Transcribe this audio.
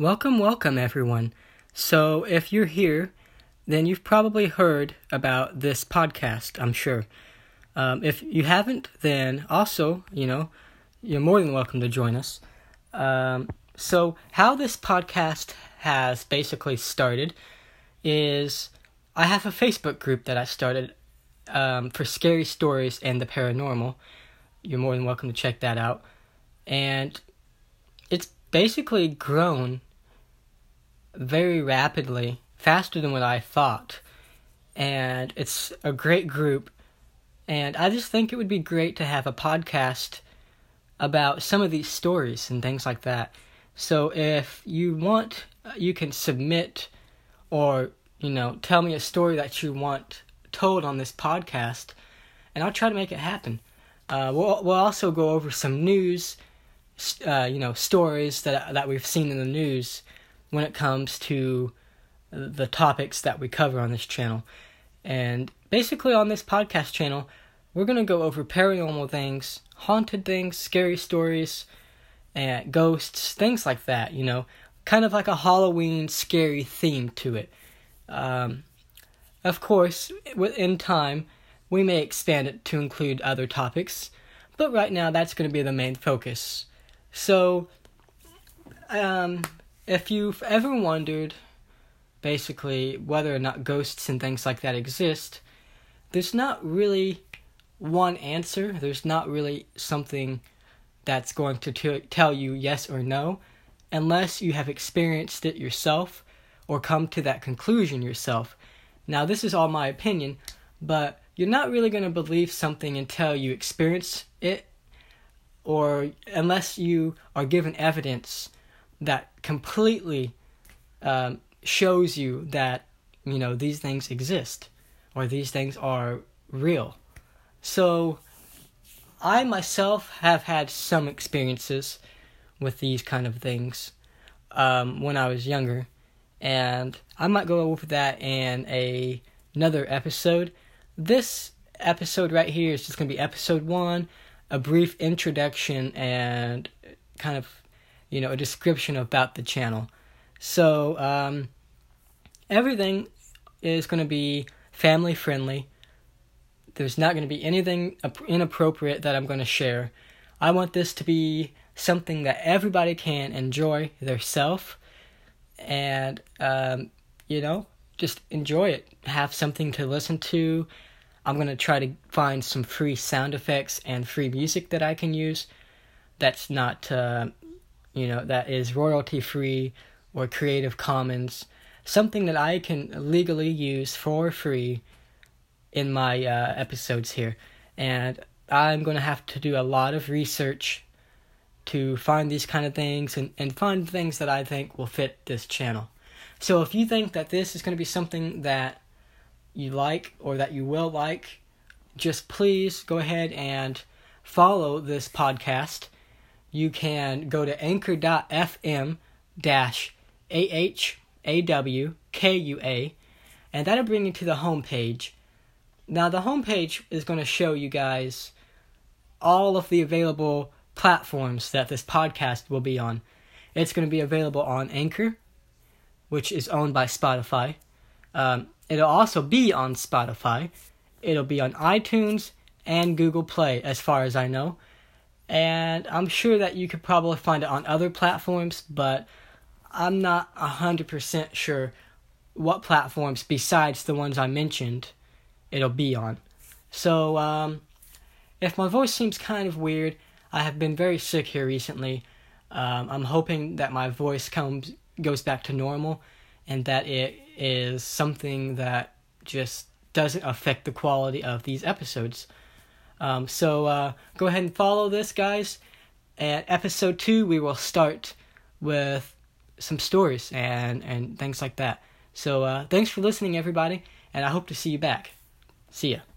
Welcome, welcome, everyone. So, if you're here, then you've probably heard about this podcast, I'm sure. Um, if you haven't, then also, you know, you're more than welcome to join us. Um, so, how this podcast has basically started is I have a Facebook group that I started um, for scary stories and the paranormal. You're more than welcome to check that out. And it's basically grown very rapidly, faster than what I thought. And it's a great group. And I just think it would be great to have a podcast about some of these stories and things like that. So if you want, you can submit or, you know, tell me a story that you want told on this podcast, and I'll try to make it happen. Uh, we'll we'll also go over some news, uh, you know, stories that that we've seen in the news when it comes to the topics that we cover on this channel. And basically, on this podcast channel, we're going to go over paranormal things, haunted things, scary stories, and ghosts, things like that, you know, kind of like a Halloween scary theme to it. Um, of course, in time, we may expand it to include other topics, but right now that's going to be the main focus. So, um, if you've ever wondered, basically, whether or not ghosts and things like that exist, there's not really one answer. There's not really something that's going to t- tell you yes or no, unless you have experienced it yourself or come to that conclusion yourself. Now, this is all my opinion, but you're not really going to believe something until you experience it or unless you are given evidence that completely um, shows you that you know these things exist or these things are real. So i myself have had some experiences with these kind of things um, when i was younger. And i might go over that in a another episode. This episode right here is just to be episode one a brief introduction and kind of you know a description about the channel. So um, everything is going to be family friendly. There's not going to be anything inappropriate that i'm going to share. I want this to be something that everybody can enjoy theirself and um, you know just enjoy it. Have something to listen to. I'm going to try to find some free sound effects and free music that i can use. That's not uh, you know that is royalty free or creative commons something that i can legally use for free in my uh, episodes here. And i'm going to have to do a lot of research to find these kind of things and, and find things that i think will fit this channel. So if you think that this is going to be something that you like or that you will like just please go ahead and follow this podcast you can go to anchor.fm dash A-H-A-W-K-U-A and that'll bring you to the homepage. Now the homepage is going to show you guys all of the available platforms that this podcast will be on. It's going to be available on Anchor, which is owned by Spotify. Um, it'll also be on Spotify. It'll be on iTunes and Google Play, as far as I know and I'm sure that you could probably find it on other platforms, but I'm not 100% sure what platforms besides the ones I mentioned it'll be on. So, um, if my voice seems kind of weird, I have been very sick here recently. Um, I'm hoping that my voice comes goes back to normal and that it is something that just doesn't affect the quality of these episodes. Um, so uh, go ahead and follow this, guys. At episode two, we will start with some stories and and things like that. So uh, thanks for listening, everybody, and I hope to see you back. See ya.